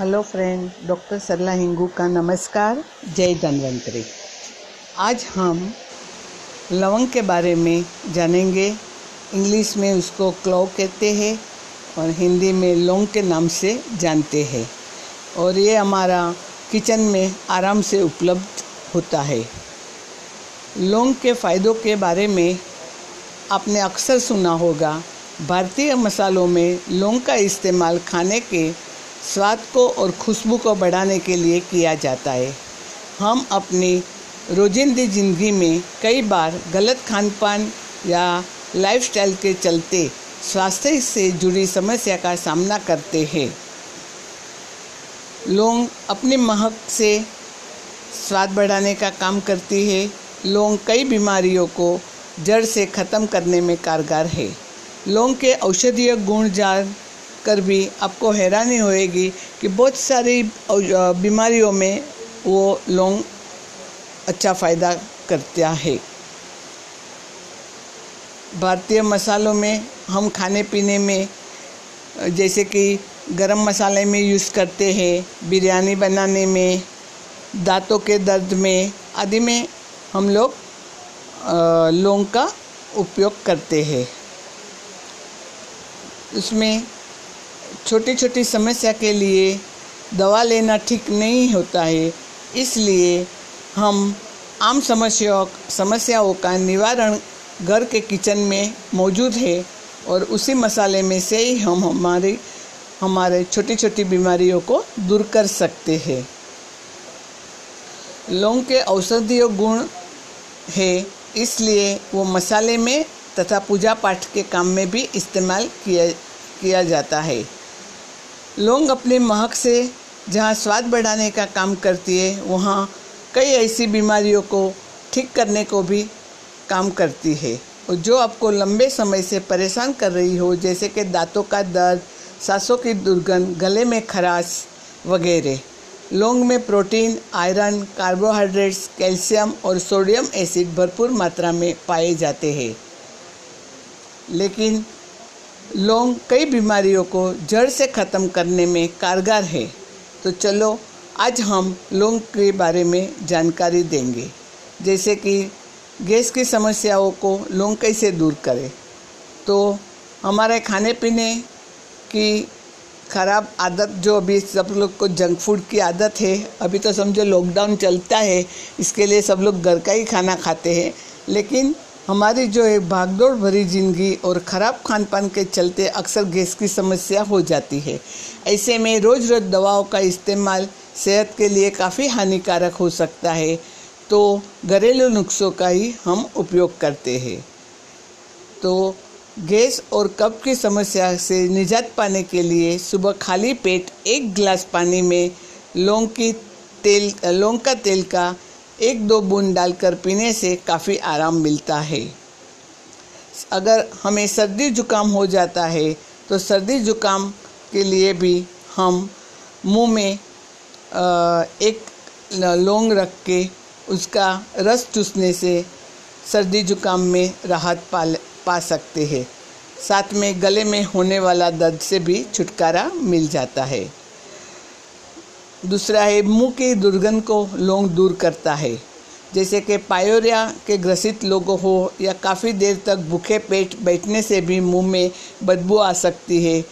Hello friend doctor Sarla Hingu का नमस्कार जय धन्वंतरी। आज हम लवंग के बारे में जानेंगे। इंग्लिश में उसको क्लव कहते हैं और हिंदी में लौंग के नाम से जानते हैं। और ये हमारा किचन में आराम से उपलब्ध होता है। लौंग के फ़ायदों के बारे में आपने अक्सर सुना होगा। भारतीय मसालों में लौंग का इस्तेमाल खाने के स्वाद को और खुशबू को बढ़ाने के लिए किया जाता है। हम अपनी रोजिंदी ज़िंदगी में कई बार गलत खान पान या लाइफस्टाइल के चलते स्वास्थ्य से जुड़ी समस्या का सामना करते हैं। लौंग अपनी महक से स्वाद बढ़ाने का काम करती है। लौंग कई बीमारियों को जड़ से ख़त्म करने में कारगर है। लौंग के औषधीय गुण जान कर भी आपको हैरानी होएगी कि बहुत सारी बीमारियों में वो लौंग अच्छा फ़ायदा करता है। भारतीय मसालों में, हम खाने पीने में जैसे कि गरम मसाले में यूज़ करते हैं, बिरयानी बनाने में, दांतों के दर्द में, आदि में हम लोग लौंग का उपयोग करते हैं। उसमें छोटी छोटी समस्या के लिए दवा लेना ठीक नहीं होता है। इसलिए हम आम समस्याओं समस्याओं का निवारण घर के किचन में मौजूद है और उसी मसाले में से ही हम हमारी हमारे छोटी छोटी बीमारियों को दूर कर सकते हैं। लौंग के औषधीय गुण है, इसलिए वो मसाले में तथा पूजा पाठ के काम में भी इस्तेमाल किया किया जाता है। लौंग अपनी महक से जहाँ स्वाद बढ़ाने का काम करती है, वहाँ कई ऐसी बीमारियों को ठीक करने को भी काम करती है। और जो आपको लंबे समय से परेशान कर रही हो, जैसे कि दांतों का दर्द, सांसों की दुर्गंध, गले में खराश वगैरह, लौंग में प्रोटीन, आयरन, कार्बोहाइड्रेट्स, कैल्शियम और सोडियम एसिड भरपूर मात्रा में पाए जाते हैं। लेकिन लौंग कई बीमारियों को जड़ से ख़त्म करने में कारगर है। तो चलो, आज हम लौंग के बारे में जानकारी देंगे। जैसे कि गैस की समस्याओं को लौंग कैसे दूर करें। तो हमारे खाने पीने की ख़राब आदत, जो अभी सब लोग को जंक फ़ूड की आदत है, अभी तो समझो लॉकडाउन चलता है, इसके लिए सब लोग घर का ही खाना खाते हैं। लेकिन हमारी जो है भागदौड़ भरी ज़िंदगी और ख़राब खान पान के चलते अक्सर गैस की समस्या हो जाती है। ऐसे में रोज़ रोज़ दवाओं का इस्तेमाल सेहत के लिए काफ़ी हानिकारक हो सकता है। तो घरेलू नुस्खों का ही हम उपयोग करते हैं। तो गैस और कब की समस्या से निजात पाने के लिए सुबह खाली पेट एक गिलास पानी में लौंग की तेल, लौंग का तेल का एक दो बूंद डालकर पीने से काफ़ी आराम मिलता है। अगर हमें सर्दी जुकाम हो जाता है तो सर्दी जुकाम के लिए भी हम मुँह में एक लौंग रख के उसका रस चूसने से सर्दी जुकाम में राहत पा पा सकते हैं। साथ में गले में होने वाला दर्द से भी छुटकारा मिल जाता है। दूसरा है, मुँह की दुर्गंध को लौंग दूर करता है। जैसे कि पायोरिया के ग्रसित लोगों हो या काफ़ी देर तक भूखे पेट बैठने से भी मुँह में बदबू आ सकती है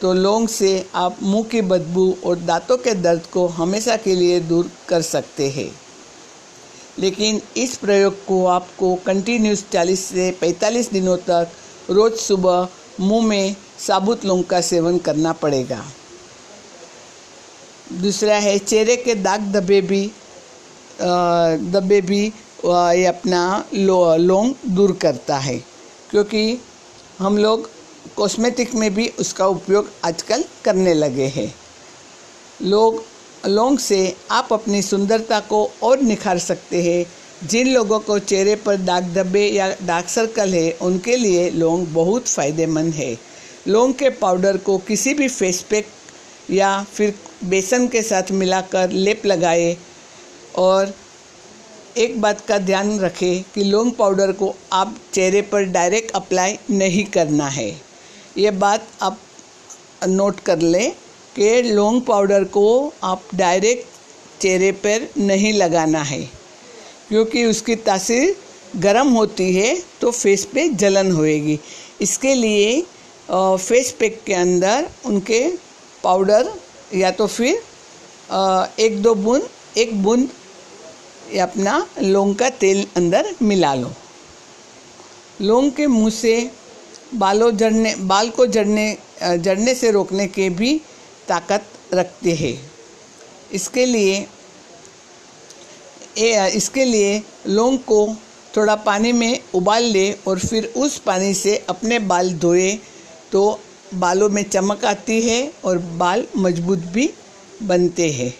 तो लौंग से आप मुँह की बदबू और दांतों के दर्द को हमेशा के लिए दूर कर सकते हैं। लेकिन इस प्रयोग को आपको कंटिन्यूस 40 से 45 दिनों तक रोज़ सुबह मुँह में साबुत लौंग का सेवन करना पड़ेगा। दूसरा है चेहरे के दाग धब्बे भी धब्बे भी ये अपना लो, लौंग दूर करता है। क्योंकि हम लोग कॉस्मेटिक में भी उसका उपयोग आजकल करने लगे हैं। लोग, लौंग से आप अपनी सुंदरता को और निखार सकते हैं। जिन लोगों को चेहरे पर दाग धब्बे या डार्क सर्कल है, उनके लिए लौंग बहुत फ़ायदेमंद है। लौंग के पाउडर को किसी भी फेस पैक या फिर बेसन के साथ मिलाकर लेप लगाए और एक बात का ध्यान रखें कि लौंग पाउडर को आप चेहरे पर डायरेक्ट अप्लाई नहीं करना है। ये बात आप नोट कर लें कि लौंग पाउडर को आप डायरेक्ट चेहरे पर नहीं लगाना है, क्योंकि उसकी तासीर गर्म होती है तो फेस पे जलन होएगी। इसके लिए फेस पैक के अंदर उनके पाउडर या तो फिर एक दो बूंद एक बूंद अपना लौंग का तेल अंदर मिला लो। लौंग के मुँह से बालों जड़ने बाल को जड़ने जड़ने से रोकने के भी ताकत रखते हैं। इसके लिए ए, इसके लिए लौंग को थोड़ा पानी में उबाल ले और फिर उस पानी से अपने बाल धोए तो बालों में चमक आती है और बाल मज़बूत भी बनते हैं।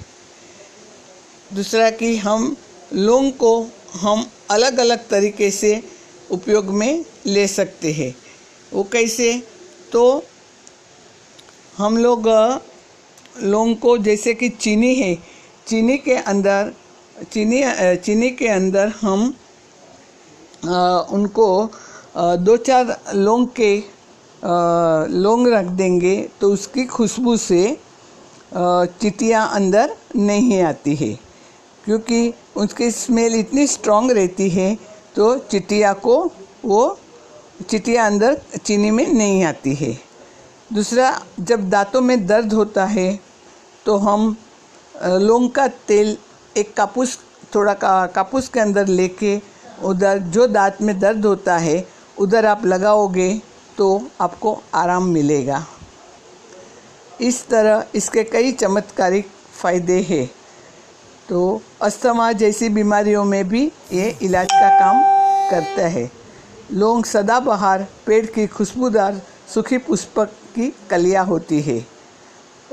दूसरा कि हम लौंग को हम अलग अलग तरीके से उपयोग में ले सकते हैं। वो कैसे? तो हम लोग लौंग को जैसे कि चीनी है चीनी के अंदर चीनी चीनी के अंदर हम आ, उनको आ, दो चार लौंग के लौंग रख देंगे तो उसकी खुशबू से चिटियाँ अंदर नहीं आती है। क्योंकि उसकी स्मेल इतनी स्ट्रांग रहती है तो चिटिया को वो चिटिया अंदर चीनी में नहीं आती है। दूसरा, जब दांतों में दर्द होता है तो हम लौंग का तेल एक कापूस, थोड़ा का, कापूस के अंदर लेके, उधर जो दांत में दर्द होता है, उधर आप लगाओगे तो आपको आराम मिलेगा। इस तरह इसके कई चमत्कारिक फ़ायदे हैं। तो अस्थमा जैसी बीमारियों में भी ये इलाज का काम करता है। लौंग सदाबहार पेड़ की खुशबूदार, सुखी पुष्पक की कलियाँ होती है।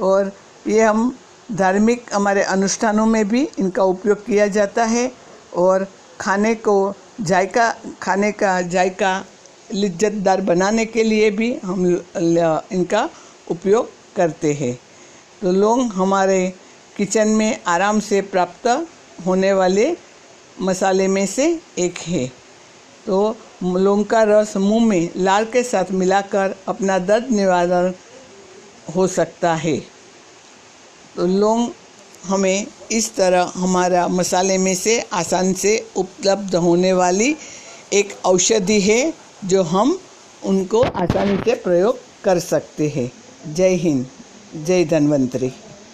और ये हम धार्मिक हमारे अनुष्ठानों में भी इनका उपयोग किया जाता है। और खाने को जायका, खाने का जायका लिज्जतदार बनाने के लिए भी हम इनका उपयोग करते हैं। तो लौंग हमारे किचन में आराम से प्राप्त होने वाले मसाले में से एक है। तो लौंग का रस मुँह में लाल के साथ मिलाकर अपना दर्द निवारण हो सकता है। तो लौंग हमें इस तरह हमारा मसाले में से आसान से उपलब्ध होने वाली एक औषधि है जो हम उनको आसानी से प्रयोग कर सकते हैं। जय हिंद जय धन्वंतरी।